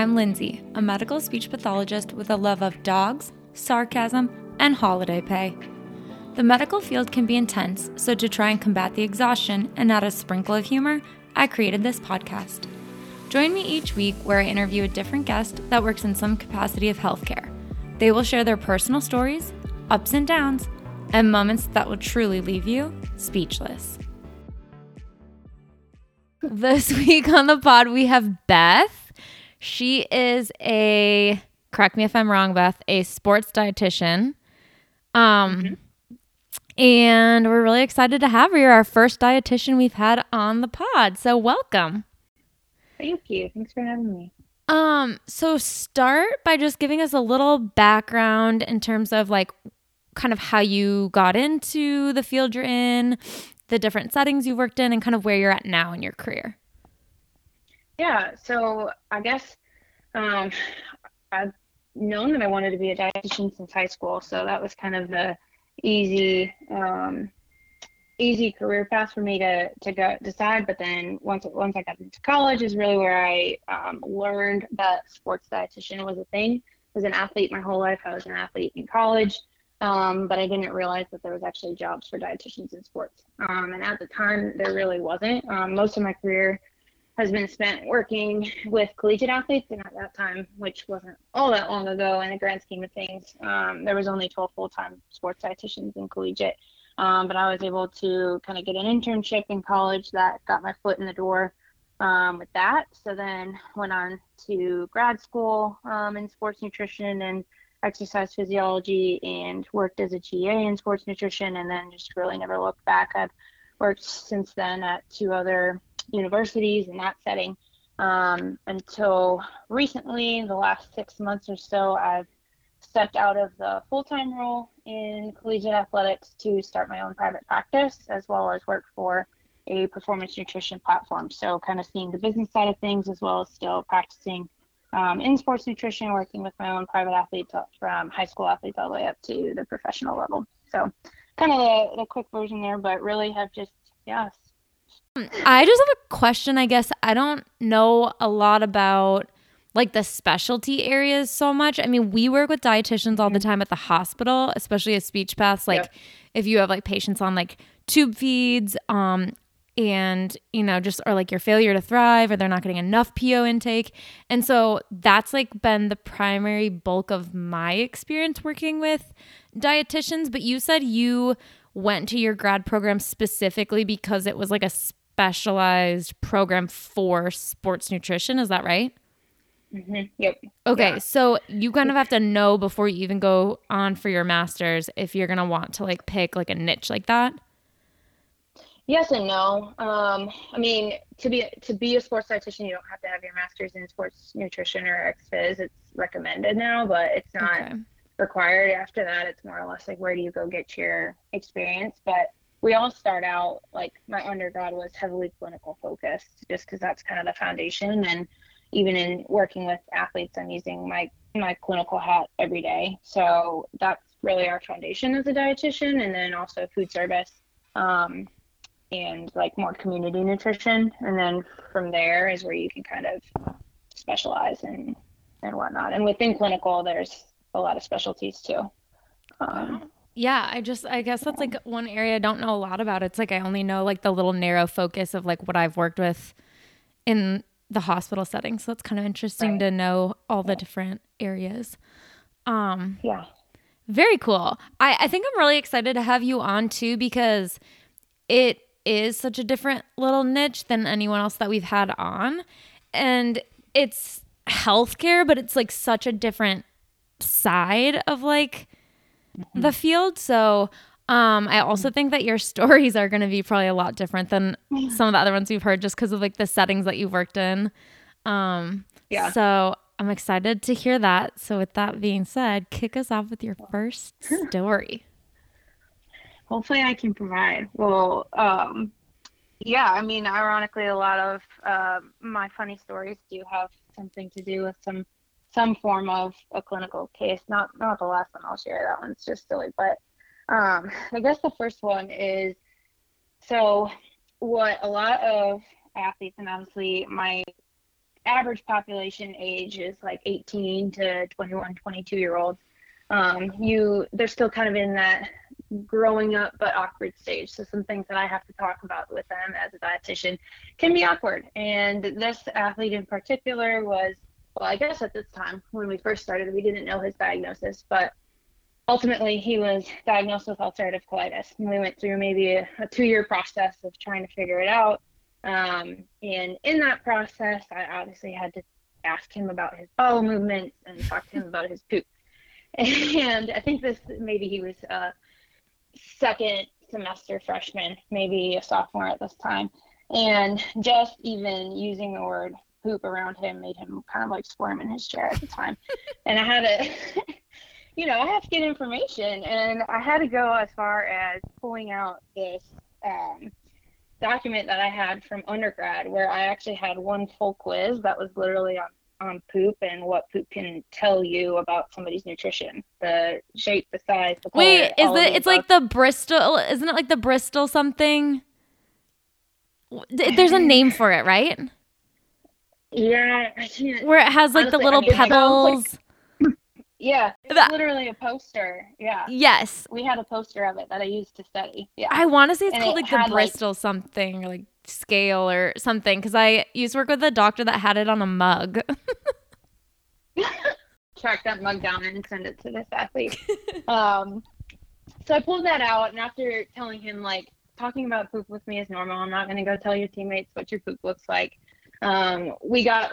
I'm Lindsay, a medical speech pathologist with a love of dogs, sarcasm, and holiday pay. The medical field can be intense, so to try and combat the exhaustion and add a sprinkle of humor, I created this podcast. Join me each week where I interview a different guest that works in some capacity of healthcare. They will share their personal stories, ups and downs, and moments that will truly leave you speechless. This week on the pod, we have Beth. She is a, correct me if I'm wrong, Beth, a sports dietitian. Um, mm-hmm. And we're really excited to have her. You're our first dietitian we've had on the pod. So welcome. Thank you. Thanks for having me. Um, so start by just giving us a little background in terms of like kind of how you got into the field you're in, the different settings you've worked in, and kind of where you're at now in your career. Yeah, so I guess um, I've known that I wanted to be a dietitian since high school, so that was kind of the easy um, easy career path for me to to go decide. But then once once I got into college is really where I um, learned that sports dietitian was a thing. I was an athlete my whole life. I was an athlete in college, um, but I didn't realize that there was actually jobs for dietitians in sports. Um, and at the time, there really wasn't. Um, most of my career has been spent working with collegiate athletes, and at that time, which wasn't all that long ago in the grand scheme of things, um, there was only 12 full-time sports dietitians in collegiate. Um, but I was able to kind of get an internship in college that got my foot in the door um, with that. So then went on to grad school um, in sports nutrition and exercise physiology, and worked as a GA in sports nutrition, and then just really never looked back. I've worked since then at two other universities in that setting. Um, until recently, the last six months or so, I've stepped out of the full time role in collegiate athletics to start my own private practice as well as work for a performance nutrition platform. So, kind of seeing the business side of things as well as still practicing um, in sports nutrition, working with my own private athletes from high school athletes all the way up to the professional level. So, kind of the, the quick version there, but really have just, yeah, I just have a question, I guess. I don't know a lot about like the specialty areas so much. I mean, we work with dietitians all the mm-hmm. time at the hospital, especially as speech paths. Like yep. if you have like patients on like tube feeds, um, and you know, just or like your failure to thrive or they're not getting enough PO intake. And so that's like been the primary bulk of my experience working with dietitians. But you said you went to your grad program specifically because it was like a specialized program for sports nutrition. Is that right? Mm-hmm. Yep. Okay, yeah. so you kind of have to know before you even go on for your master's if you're gonna want to like pick like a niche like that. Yes and no. Um, I mean, to be to be a sports dietitian, you don't have to have your master's in sports nutrition or ex phys. It's recommended now, but it's not okay. Required. After that, it's more or less like where do you go get your experience. But we all start out like my undergrad was heavily clinical focused just because that's kind of the foundation and even in working with athletes i'm using my my clinical hat every day so that's really our foundation as a dietitian and then also food service um, and like more community nutrition and then from there is where you can kind of specialize and and whatnot and within clinical there's a lot of specialties too um, yeah, I just I guess that's like one area I don't know a lot about. It's like I only know like the little narrow focus of like what I've worked with in the hospital setting. So it's kind of interesting right. to know all the different areas. Um Yeah. Very cool. I, I think I'm really excited to have you on too because it is such a different little niche than anyone else that we've had on. And it's healthcare, but it's like such a different side of like the mm-hmm. field. So um, I also mm-hmm. think that your stories are going to be probably a lot different than some of the other ones we've heard just because of like the settings that you've worked in. Um, yeah. So I'm excited to hear that. So with that being said, kick us off with your first story. Hopefully I can provide. Well, um, yeah, I mean, ironically, a lot of uh, my funny stories do have something to do with some some form of a clinical case. Not not the last one I'll share. That one's just silly. But um, I guess the first one is so what a lot of athletes and obviously my average population age is like 18 to 21, 22 year olds. Um, you they're still kind of in that growing up but awkward stage. So some things that I have to talk about with them as a dietitian can be awkward. And this athlete in particular was well, I guess at this time when we first started, we didn't know his diagnosis, but ultimately he was diagnosed with ulcerative colitis. And we went through maybe a, a two year process of trying to figure it out. Um, and in that process, I obviously had to ask him about his bowel movements and talk to him about his poop. And I think this maybe he was a second semester freshman, maybe a sophomore at this time. And just even using the word poop around him made him kind of like squirm in his chair at the time. and I had to, you know, I have to get information, and I had to go as far as pulling out this um, document that I had from undergrad, where I actually had one full quiz that was literally on on poop and what poop can tell you about somebody's nutrition. The shape the size the color, wait is it it's like the bristol isn't it like the bristol something? There's a name for it right yeah, I can't. Where it has like Honestly, the little I mean, petals. Like, yeah, it's that, literally a poster. Yeah. Yes. We had a poster of it that I used to study. Yeah. I want to say it's and called it like the Bristol like, something or like scale or something because I used to work with a doctor that had it on a mug. Track that mug down and send it to this athlete. um, so I pulled that out, and after telling him like talking about poop with me is normal. I'm not going to go tell your teammates what your poop looks like um, we got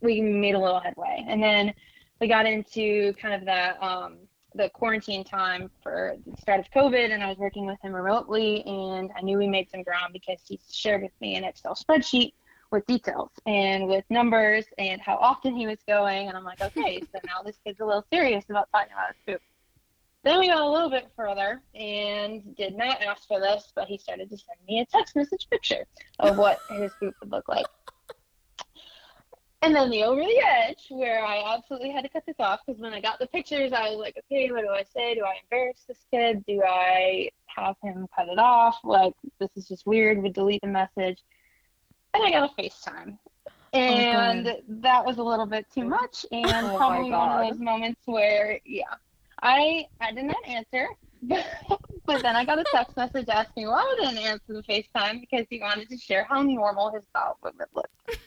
we made a little headway, and then we got into kind of the um, the quarantine time for the start of COVID, and I was working with him remotely, and I knew we made some ground because he shared with me an Excel spreadsheet with details and with numbers and how often he was going, and I'm like, okay, so now this kid's a little serious about talking about his poop. Then we got a little bit further and did not ask for this, but he started to send me a text message picture of what his poop would look like. And then the over the edge, where I absolutely had to cut this off because when I got the pictures, I was like, okay, what do I say? Do I embarrass this kid? Do I have him cut it off? Like, this is just weird. Would delete the message. And I got a FaceTime. And oh, that was a little bit too much. And oh, probably one of those moments where, yeah, I I did not answer. but then I got a text message asking why I didn't answer the FaceTime because he wanted to share how normal his bowel movement looked.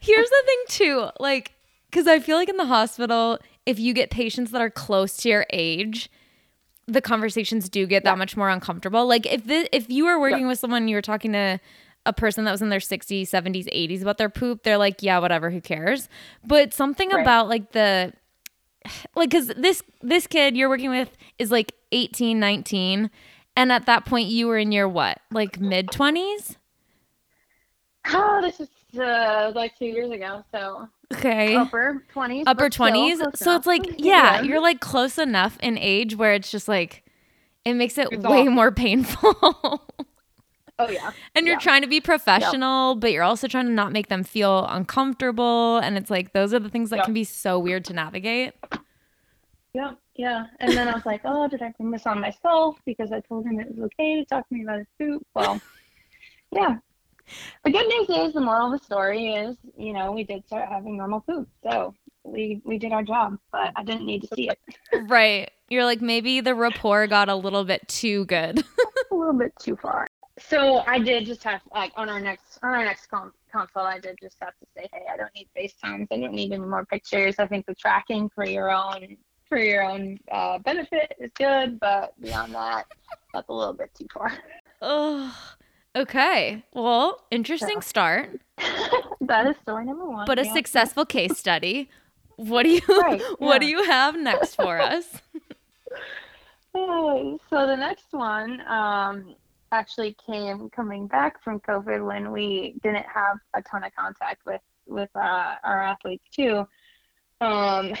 Here's the thing too, like cuz I feel like in the hospital if you get patients that are close to your age, the conversations do get yeah. that much more uncomfortable. Like if the, if you were working yeah. with someone you were talking to a person that was in their 60s, 70s, 80s about their poop, they're like, yeah, whatever, who cares? But something right. about like the like cuz this this kid you're working with is like 18, 19 and at that point you were in your what? Like mid 20s? Oh, this is uh, like two years ago. So okay, upper twenties, upper twenties. So it's like yeah, yeah, you're like close enough in age where it's just like it makes it it's way awful. more painful. oh yeah, and you're yeah. trying to be professional, yep. but you're also trying to not make them feel uncomfortable. And it's like those are the things that yep. can be so weird to navigate. Yeah, yeah. And then I was like, oh, did I bring this on myself because I told him it was okay to talk to me about his poop? Well, yeah, the good news is the moral of the story is, you know, we did start having normal food. So we we did our job, but I didn't need to see it. right. You're like maybe the rapport got a little bit too good. a little bit too far. So I did just have like on our next on our next con- consult, I did just have to say, hey, I don't need FaceTimes. I don't need any more pictures. I think the tracking for your own for your own uh, benefit is good, but beyond that, that's a little bit too far. Oh, Okay. Well, interesting so. start. that is story number one. But a yeah. successful case study. What do you right, yeah. what do you have next for us? so the next one um, actually came coming back from COVID when we didn't have a ton of contact with with uh, our athletes too. Um,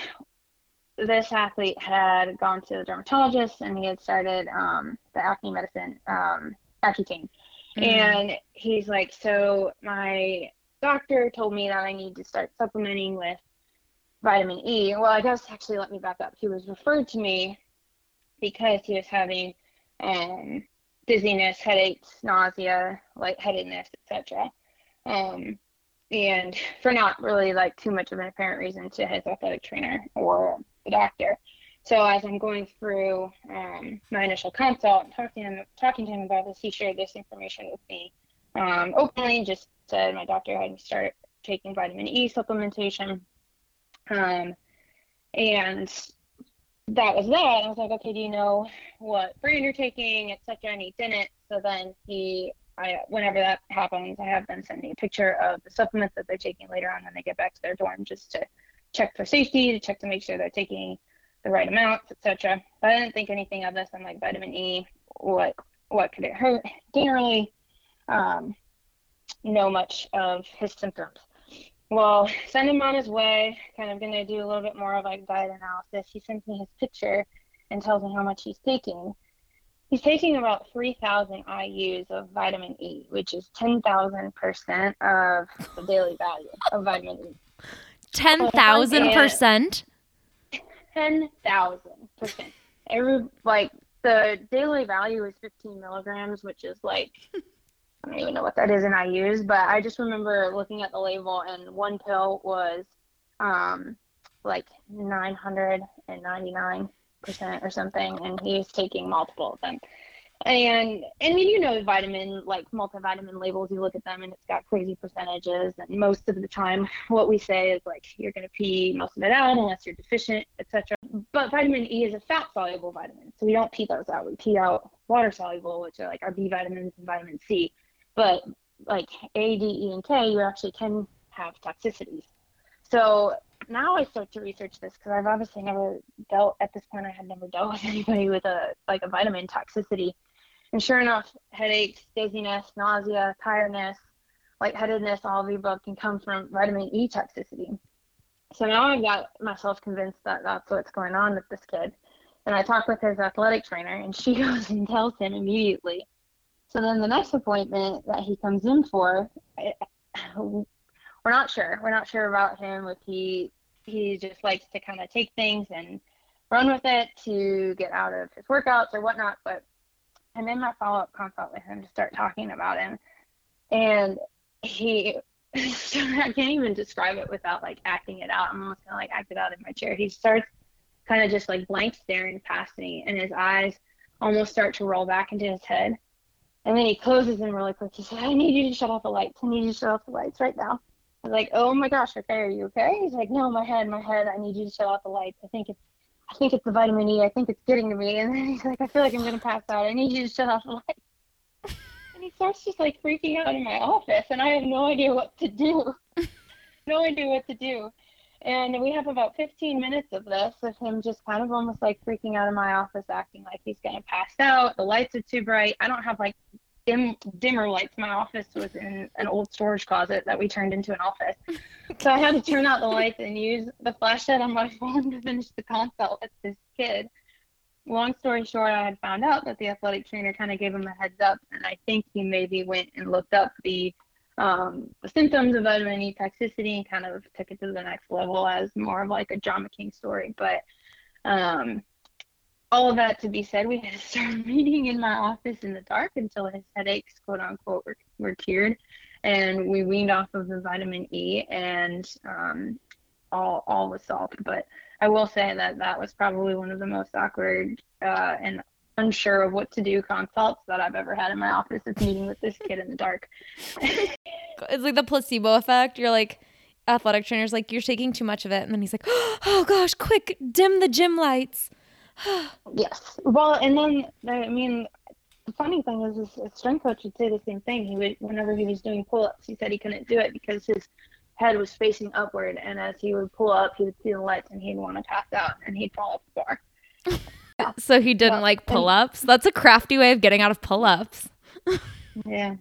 this athlete had gone to the dermatologist and he had started um, the acne medicine um, Accutane. Mm-hmm. And he's like, So my doctor told me that I need to start supplementing with vitamin E. Well, I guess actually, let me back up. He was referred to me because he was having um, dizziness, headaches, nausea, lightheadedness, etc. Um, and for not really like too much of an apparent reason to his athletic trainer or the doctor. So as I'm going through um, my initial consult and talking to him, talking to him about this, he shared this information with me um, openly. Just said my doctor had me start taking vitamin E supplementation, um, and that was that. I was like, okay, do you know what brand you're taking, etc. And he didn't. So then he, I, whenever that happens, I have them send me a picture of the supplements that they're taking later on when they get back to their dorm, just to check for safety, to check to make sure they're taking the right amounts, etc. But I didn't think anything of this. I'm like vitamin E. What what could it hurt? Didn't really um, know much of his symptoms. Well, send him on his way. Kind of gonna do a little bit more of like diet analysis. He sends me his picture and tells me how much he's taking. He's taking about 3,000 IU's of vitamin E, which is 10,000% of the daily value of vitamin E. 10,000%? Ten thousand percent. Every like the daily value is fifteen milligrams, which is like I don't even know what that is in IU's, but I just remember looking at the label and one pill was um like nine hundred and ninety nine percent or something, and he's taking multiple of them. And I mean, you know, vitamin like multivitamin labels, you look at them and it's got crazy percentages. And most of the time, what we say is like you're going to pee most of it out unless you're deficient, etc. But vitamin E is a fat soluble vitamin, so we don't pee those out. We pee out water soluble, which are like our B vitamins and vitamin C. But like A, D, E, and K, you actually can have toxicities. So now I start to research this because I've obviously never dealt at this point. I had never dealt with anybody with a like a vitamin toxicity, and sure enough, headaches, dizziness, nausea, tiredness, lightheadedness, all of the above can come from vitamin E toxicity. So now I've got myself convinced that that's what's going on with this kid. And I talk with his athletic trainer, and she goes and tells him immediately. So then the next appointment that he comes in for, we're not sure. We're not sure about him if he he just likes to kind of take things and run with it to get out of his workouts or whatnot. But and then my follow up consult with him to start talking about him, and he I can't even describe it without like acting it out. I'm almost gonna like act it out in my chair. He starts kind of just like blank staring past me, and his eyes almost start to roll back into his head. And then he closes them really quick. He said, I need you to shut off the lights. I need you to shut off the lights right now. I was like, oh my gosh, okay, are you okay? He's like, no, my head, my head. I need you to shut off the lights. I think it's, I think it's the vitamin E. I think it's getting to me. And then he's like, I feel like I'm gonna pass out. I need you to shut off the light. And he starts just like freaking out in my office, and I have no idea what to do. no idea what to do. And we have about 15 minutes of this of him just kind of almost like freaking out in my office, acting like he's gonna pass out. The lights are too bright. I don't have like dim dimmer lights. My office was in an old storage closet that we turned into an office. So I had to turn out the lights and use the flashlight on my phone to finish the consult with this kid. Long story short, I had found out that the athletic trainer kind of gave him a heads up, and I think he maybe went and looked up the um, the symptoms of vitamin E toxicity and kind of took it to the next level as more of like a drama king story. But um, all of that to be said, we had to start meeting in my office in the dark until his headaches, quote unquote, were, were cured. And we weaned off of the vitamin E and um, all, all was solved. But I will say that that was probably one of the most awkward uh, and unsure of what to do consults that I've ever had in my office is meeting with this kid in the dark. it's like the placebo effect. You're like, athletic trainer's like, you're taking too much of it. And then he's like, oh gosh, quick, dim the gym lights. yes. Well, and then I mean, the funny thing is, his, his strength coach would say the same thing. He would, whenever he was doing pull-ups, he said he couldn't do it because his head was facing upward, and as he would pull up, he would see the lights, and he'd want to pass out, and he'd fall off the bar. yeah. So he didn't yeah. like pull-ups. That's a crafty way of getting out of pull-ups. yeah.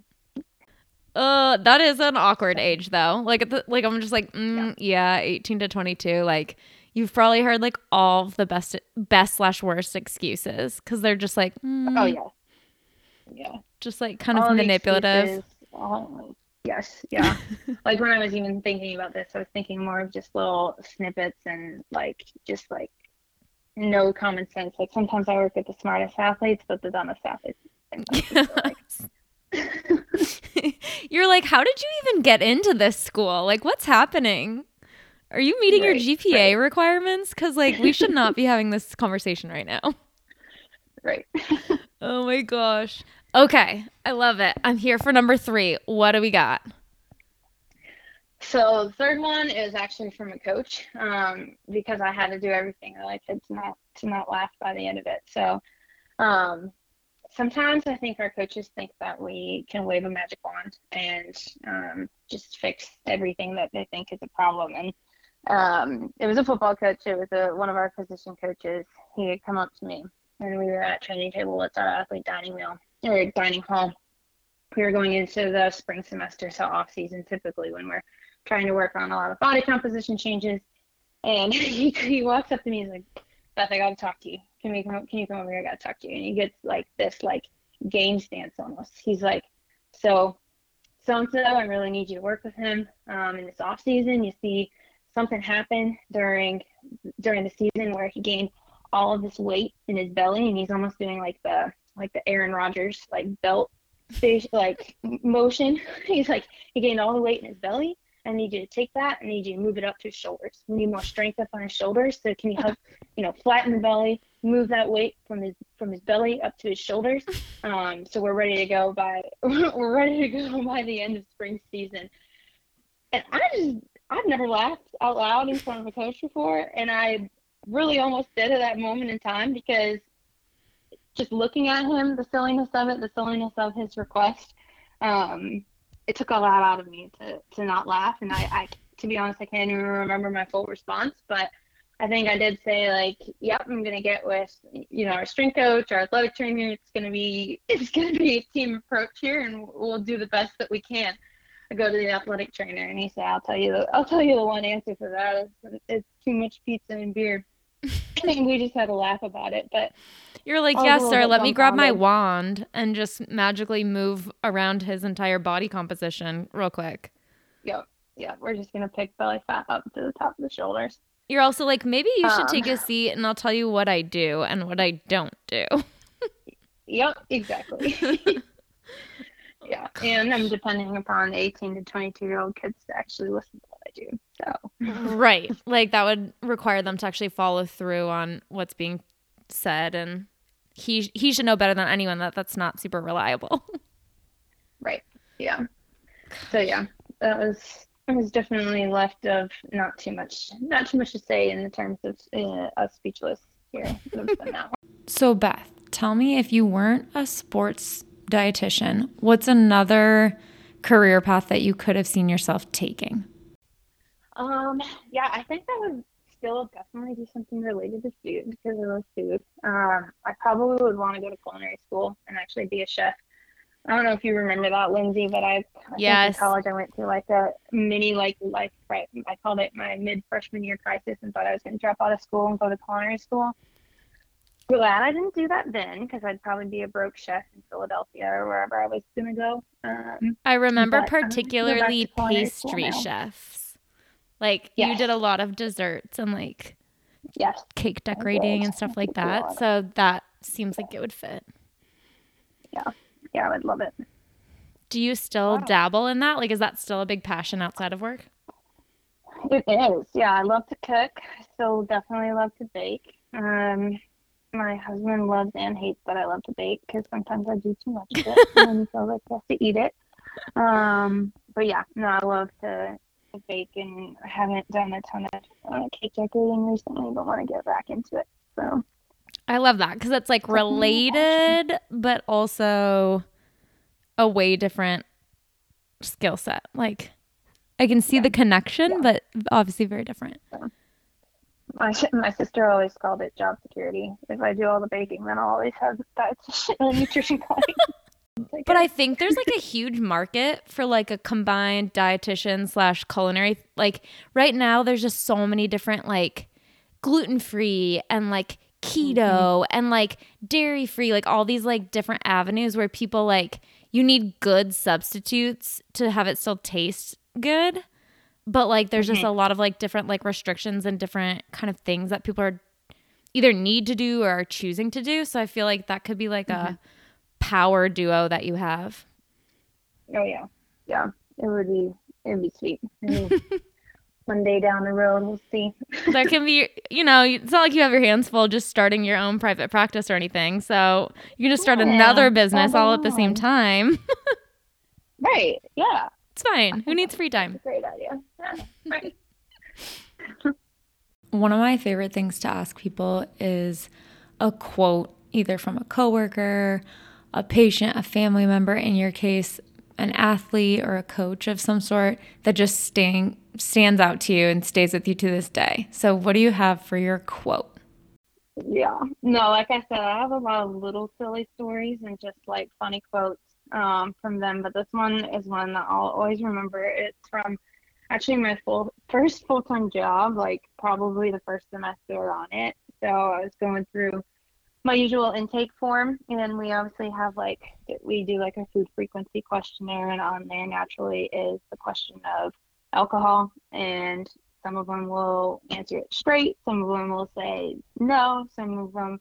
Uh, that is an awkward age though. Like, the, like I'm just like, mm, yeah. yeah, 18 to 22. Like, you've probably heard like all the best best slash worst excuses because they're just like mm, oh yeah. Yeah. Just like kind all of manipulative. yes yeah. Like when i was even thinking about this i was thinking more of just little snippets and like just like no common sense. Like sometimes i work with the smartest athletes but the dumbest athletes You're like, how did you even get into this school? Like, what's happening? Are you meeting Right, your GPA requirements? Because, like, we should not be having this conversation right now. Right. Oh my gosh. Okay. I love it. I'm here for number three. What do we got? So the third one is actually from a coach, um, because I had to do everything that I could to not to not laugh by the end of it. So um, sometimes I think our coaches think that we can wave a magic wand and um, just fix everything that they think is a problem. And um, it was a football coach. It was a, one of our position coaches. He had come up to me, and we were at training table. It's our athlete dining meal or dining hall. We were going into the spring semester, so off season typically when we're trying to work on a lot of body composition changes. And he, he walks up to me. and He's like, "Beth, I gotta talk to you. Can we come? Can you come over here? I gotta talk to you." And he gets like this like game stance almost. He's like, "So, so and so, I really need you to work with him um, in this off season. You see something happened during during the season where he gained all of this weight in his belly, and he's almost doing like the like the Aaron Rodgers like belt like motion. He's like he gained all the weight in his belly. I need you to take that. I need you to move it up to his shoulders. We need more strength up on his shoulders. So can you help, you know, flatten the belly, move that weight from his from his belly up to his shoulders. Um, so we're ready to go by we're ready to go by the end of spring season. And I just I've never laughed out loud in front of a coach before, and I really almost did at that moment in time because just looking at him, the silliness of it, the silliness of his request, um, it took a lot out of me to, to not laugh. And I, I, to be honest, I can't even remember my full response, but I think I did say like, yep, I'm to get with, you know, our strength coach, our athletic trainer. It's to be, it's to be a team approach here and we'll do the best that we can. I go to the athletic trainer and he said, I'll tell you the, I'll tell you the one answer for that. It's, it's too much pizza and beer. and we just had a laugh about it, but You're like, I was a yes, sir. Let me grab my wand and just magically move around his entire body composition real quick. Yep. Yeah, we're just gonna pick belly fat up to the top of the shoulders. You're also like, maybe you should Um. take a seat and I'll tell you what I do and what I don't do. Yep, exactly. yeah, and I'm depending upon 18 to 22 year old kids to actually listen to what I do. So right. Like that would require them to actually follow through on what's being said and he he should know better than anyone that that's not super reliable. right, yeah. So yeah, that was was definitely left of not too much, not too much to say in the terms of uh, us speechless here. Other than that one. So Beth, tell me if you weren't a sports dietitian, what's another career path that you could have seen yourself taking? Um, yeah, I think I would still definitely do something related to food because I love food. Um, I probably would want to go to culinary school and actually be a chef. I don't know if you remember that, Lindsay, but I, I Yes. in college I went through like a mini like life cri- I called it my mid freshman year crisis and thought I was going to drop out of school and go to culinary school. Glad I didn't do that then because I'd probably be a broke chef in Philadelphia or wherever I was going to go. Um, I remember But, um, go back to particularly school pastry chefs. Like you did a lot of desserts and like yes, cake decorating and stuff like that. So that seems like it would fit. Yeah, yeah, I would love it. Do you still Wow. dabble in that? Like is that still a big passion outside of work? It is. Yeah, I love to cook. I still definitely love to bake. Um, my husband loves and hates that I love to bake because sometimes I do too much of it and then he feels like he has to eat it. Um, but yeah, no, I love to, to bake and I haven't done a ton of uh, cake decorating recently, but want to get back into it. So I love that because it's like Definitely a passion. related, but also a way different skill set. Like I can see Yeah. the connection, Yeah. but obviously very different. My my sister always called it job security. If I do all the baking, then I'll always have that and nutrition clients. But I think there's like a huge market for like a combined dietitian slash culinary. Like right now, there's just so many different like gluten free and like keto mm-hmm. and like dairy free, like all these like different avenues where people like you need good substitutes to have it still taste good. But like there's just mm-hmm. a lot of like different like restrictions and different kind of things that people are either need to do or are choosing to do. So I feel like that could be like a mm-hmm. power duo that you have. Oh yeah, yeah, it would be it'd be sweet. one day down the road, we'll see. that can be, you know, it's not like you have your hands full just starting your own private practice or anything. So you can just start yeah, another business all at the same time. right. Yeah. It's fine. Who needs free time? great idea. Yeah. Right. One of my favorite things to ask people is a quote, either from a coworker, a patient, a family member, in your case, an athlete or a coach of some sort that just staying stands out to you and stays with you to this day. So what do you have for your quote? Yeah. No, like I said, I have a lot of little silly stories and just like funny quotes um, from them, but this one is one that I'll always remember. It's from actually my full first full time job, like probably the first semester on it. So I was going through my usual intake form, and we obviously have like we do like a food frequency questionnaire, and on there naturally is the question of alcohol, and some of them will answer it straight, some of them will say no, some of them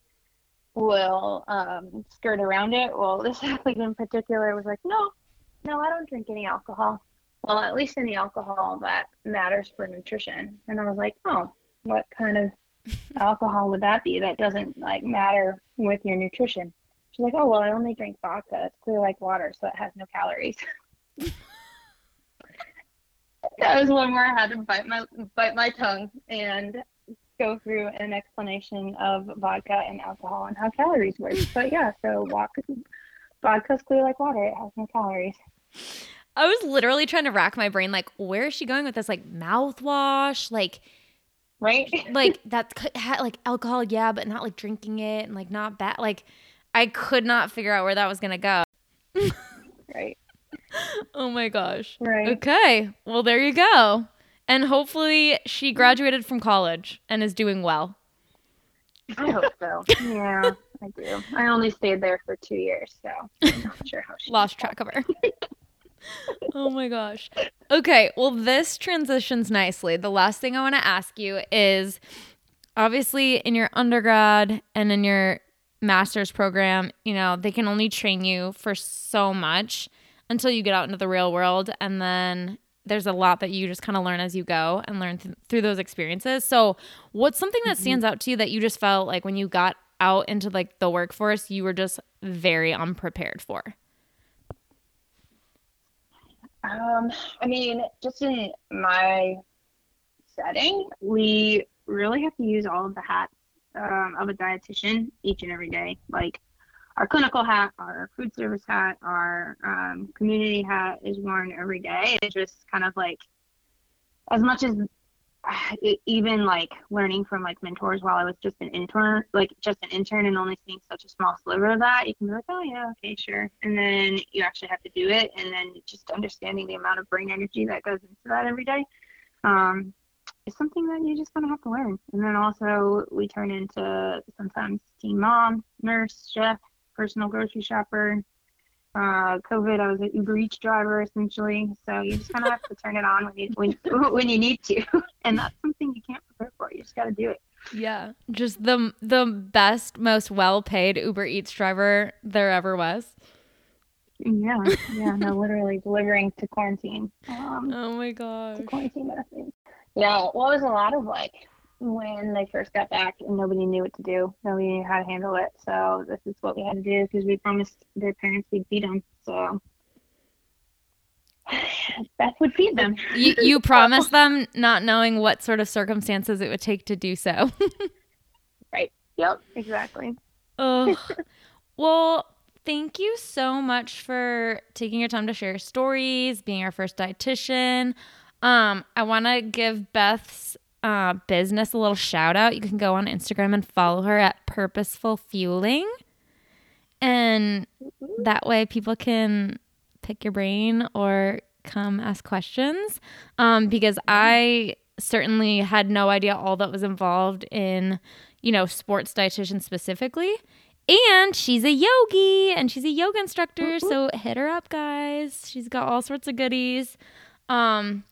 will um, skirt around it. Well, this athlete in particular was like, no, no, I don't drink any alcohol well, at least any alcohol that matters for nutrition. And I was like, oh, what kind of alcohol would that be that doesn't like matter with your nutrition? She's like, oh, well, I only drink vodka. It's clear like water, so it has no calories. that was one where I had to bite my bite my tongue and go through an explanation of vodka and alcohol and how calories work. But yeah, so vodka, vodka's clear like water. It has no calories. I was literally trying to rack my brain, like, where is she going with this? Like mouthwash, like, right? like that's like alcohol, yeah, but not like drinking it and like not bad. Like, I could not figure out where that was gonna go. right. Oh my gosh. Right. Okay. Well, there you go. And hopefully she graduated from college and is doing well. I hope so. Yeah, I do. I only stayed there for two years, so I'm not sure how she lost track of her oh my gosh. Okay, well, this transitions nicely. The last thing I want to ask you is obviously in your undergrad and in your master's program, you know, they can only train you for so much until you get out into the real world. And then there's a lot that you just kind of learn as you go and learn th- through those experiences. So, what's something that mm-hmm. stands out to you that you just felt like when you got out into like the workforce, you were just very unprepared for? Um, I mean, just in my setting, we really have to use all of the hats um, of a dietitian each and every day. Like our clinical hat, our food service hat, our um, community hat is worn every day. It's just kind of like as much as even like learning from like mentors while I was just an intern, like just an intern and only seeing such a small sliver of that, you can be like, oh yeah, okay, sure. And then you actually have to do it. And then just understanding the amount of brain energy that goes into that every day um, is something that you just kind of have to learn. And then also we turn into sometimes team mom, nurse, chef, personal grocery shopper, uh, COVID, I was an Uber Eats driver essentially. So you just kind of have to turn it on when you when, when you need to, and that's something you can't prepare for. You just got to do it. Yeah, just the the best, most well paid Uber Eats driver there ever was. Yeah, yeah, no, literally delivering to quarantine. Um, oh my god. To quarantine medicine. Yeah, well, it was a lot of like when they first got back and nobody knew what to do. Nobody knew how to handle it. So this is what we had to do because we promised their parents we'd feed them. So Beth would feed them. you, you promised them not knowing what sort of circumstances it would take to do so. right. Yep. Exactly. Oh, well, thank you so much for taking your time to share stories, being our first dietitian. Um, I want to give Beth's uh, business a little shout out, you can go on Instagram and follow her at Purposeful Fueling. And that way people can pick your brain or come ask questions. Um, because I certainly had no idea all that was involved in, you know, sports dietitian specifically. And she's a yogi and she's a yoga instructor. So hit her up, guys. She's got all sorts of goodies. Um,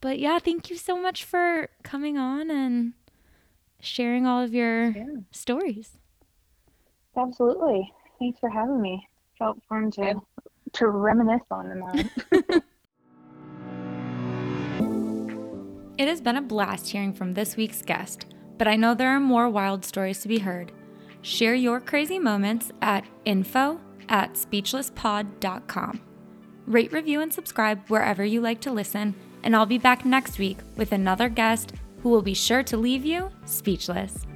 but yeah, thank you so much for coming on and sharing all of your yeah. stories. Absolutely. Thanks for having me. Felt fun to to reminisce on them. It has been a blast hearing from this week's guest, but I know there are more wild stories to be heard. Share your crazy moments at info at speechlesspod.com. Rate, review, and subscribe wherever you like to listen and I'll be back next week with another guest who will be sure to leave you speechless.